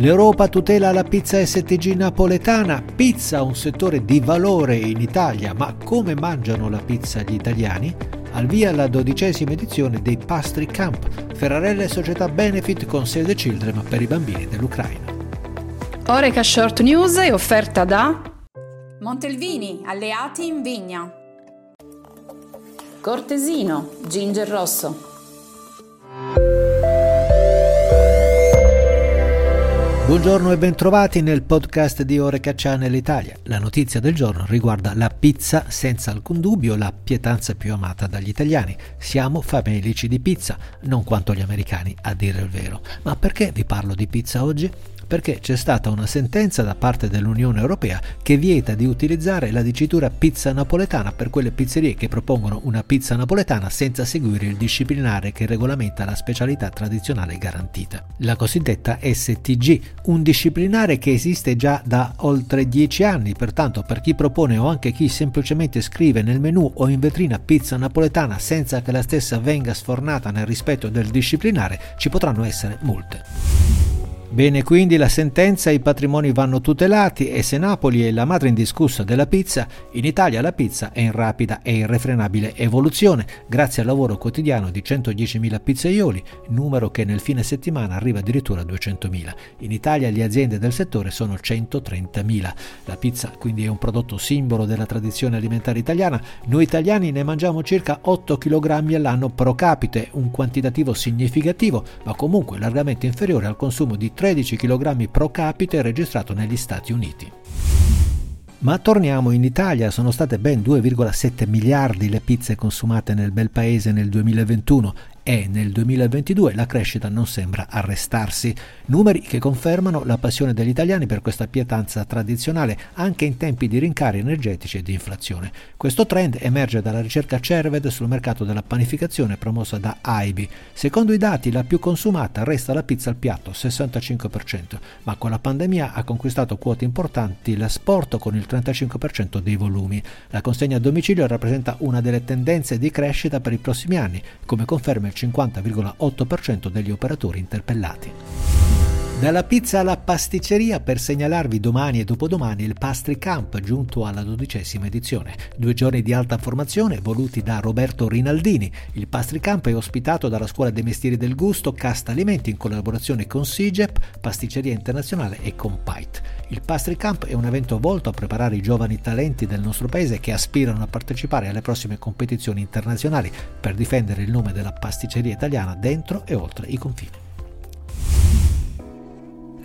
L'Europa tutela la pizza STG napoletana, pizza un settore di valore in Italia, ma come mangiano la pizza gli italiani? Al via la dodicesima edizione dei Pastry Camp, Ferrarelle Società Benefit con Save the Children per i bambini dell'Ucraina. Oreca Short News è offerta da Montelvini, alleati in vigna. Cortesino, ginger rosso. Buongiorno e bentrovati nel podcast di Oreca Channel Italia. La notizia del giorno riguarda la pizza, senza alcun dubbio la pietanza più amata dagli italiani. Siamo famelici di pizza, non quanto gli americani, a dire il vero. Ma perché vi parlo di pizza oggi? Perché c'è stata una sentenza da parte dell'Unione Europea che vieta di utilizzare la dicitura pizza napoletana per quelle pizzerie che propongono una pizza napoletana senza seguire il disciplinare che regolamenta la specialità tradizionale garantita. La cosiddetta STG, un disciplinare che esiste già da oltre dieci anni, pertanto per chi propone o anche chi semplicemente scrive nel menu o in vetrina pizza napoletana senza che la stessa venga sfornata nel rispetto del disciplinare, ci potranno essere multe. Bene quindi la sentenza, i patrimoni vanno tutelati e se Napoli è la madre indiscussa della pizza, in Italia la pizza è in rapida e irrefrenabile evoluzione grazie al lavoro quotidiano di 110.000 pizzaioli, numero che nel fine settimana arriva addirittura a 200.000. In Italia le aziende del settore sono 130.000. La pizza quindi è un prodotto simbolo della tradizione alimentare italiana. Noi italiani ne mangiamo circa 8 kg all'anno pro capite, un quantitativo significativo, ma comunque largamente inferiore al consumo di 13 kg pro capite registrato negli Stati Uniti. Ma torniamo in Italia, sono state ben 2,7 miliardi le pizze consumate nel bel paese nel 2021 e nel 2022 la crescita non sembra arrestarsi. Numeri che confermano la passione degli italiani per questa pietanza tradizionale anche in tempi di rincari energetici e di inflazione. Questo trend emerge dalla ricerca Cerved sul mercato della panificazione promossa da AIBI. Secondo i dati la più consumata resta la pizza al piatto, 65%, ma con la pandemia ha conquistato quote importanti l'asporto con il 35% dei volumi. La consegna a domicilio rappresenta una delle tendenze di crescita per i prossimi anni, come conferma il 50,8% degli operatori interpellati. Dalla pizza alla pasticceria per segnalarvi domani e dopodomani il Pastry Camp giunto alla dodicesima edizione. Due giorni di alta formazione voluti da Roberto Rinaldini. Il Pastry Camp è ospitato dalla Scuola dei Mestieri del Gusto Casta Alimenti in collaborazione con SIGEP, Pasticceria Internazionale e Compite. Il Pastry Camp è un evento volto a preparare i giovani talenti del nostro paese che aspirano a partecipare alle prossime competizioni internazionali per difendere il nome della pasticceria italiana dentro e oltre i confini.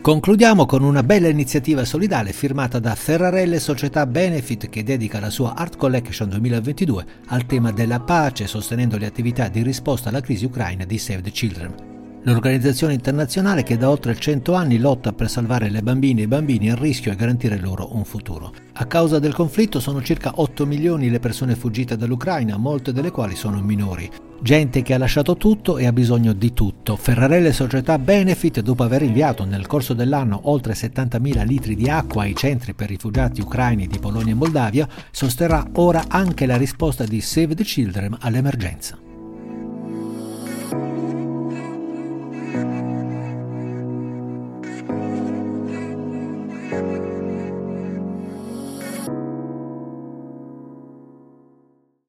Concludiamo con una bella iniziativa solidale firmata da Ferrarelle Società Benefit che dedica la sua Art Collection 2022 al tema della pace sostenendo le attività di risposta alla crisi ucraina di Save the Children l'organizzazione internazionale che da oltre 100 anni lotta per salvare le bambine e i bambini a rischio e garantire loro un futuro. A causa del conflitto sono circa 8 milioni le persone fuggite dall'Ucraina, molte delle quali sono minori. Gente che ha lasciato tutto e ha bisogno di tutto. Ferrarelle Società Benefit, dopo aver inviato nel corso dell'anno oltre 70.000 litri di acqua ai centri per rifugiati ucraini di Polonia e Moldavia, sosterrà ora anche la risposta di Save the Children all'emergenza.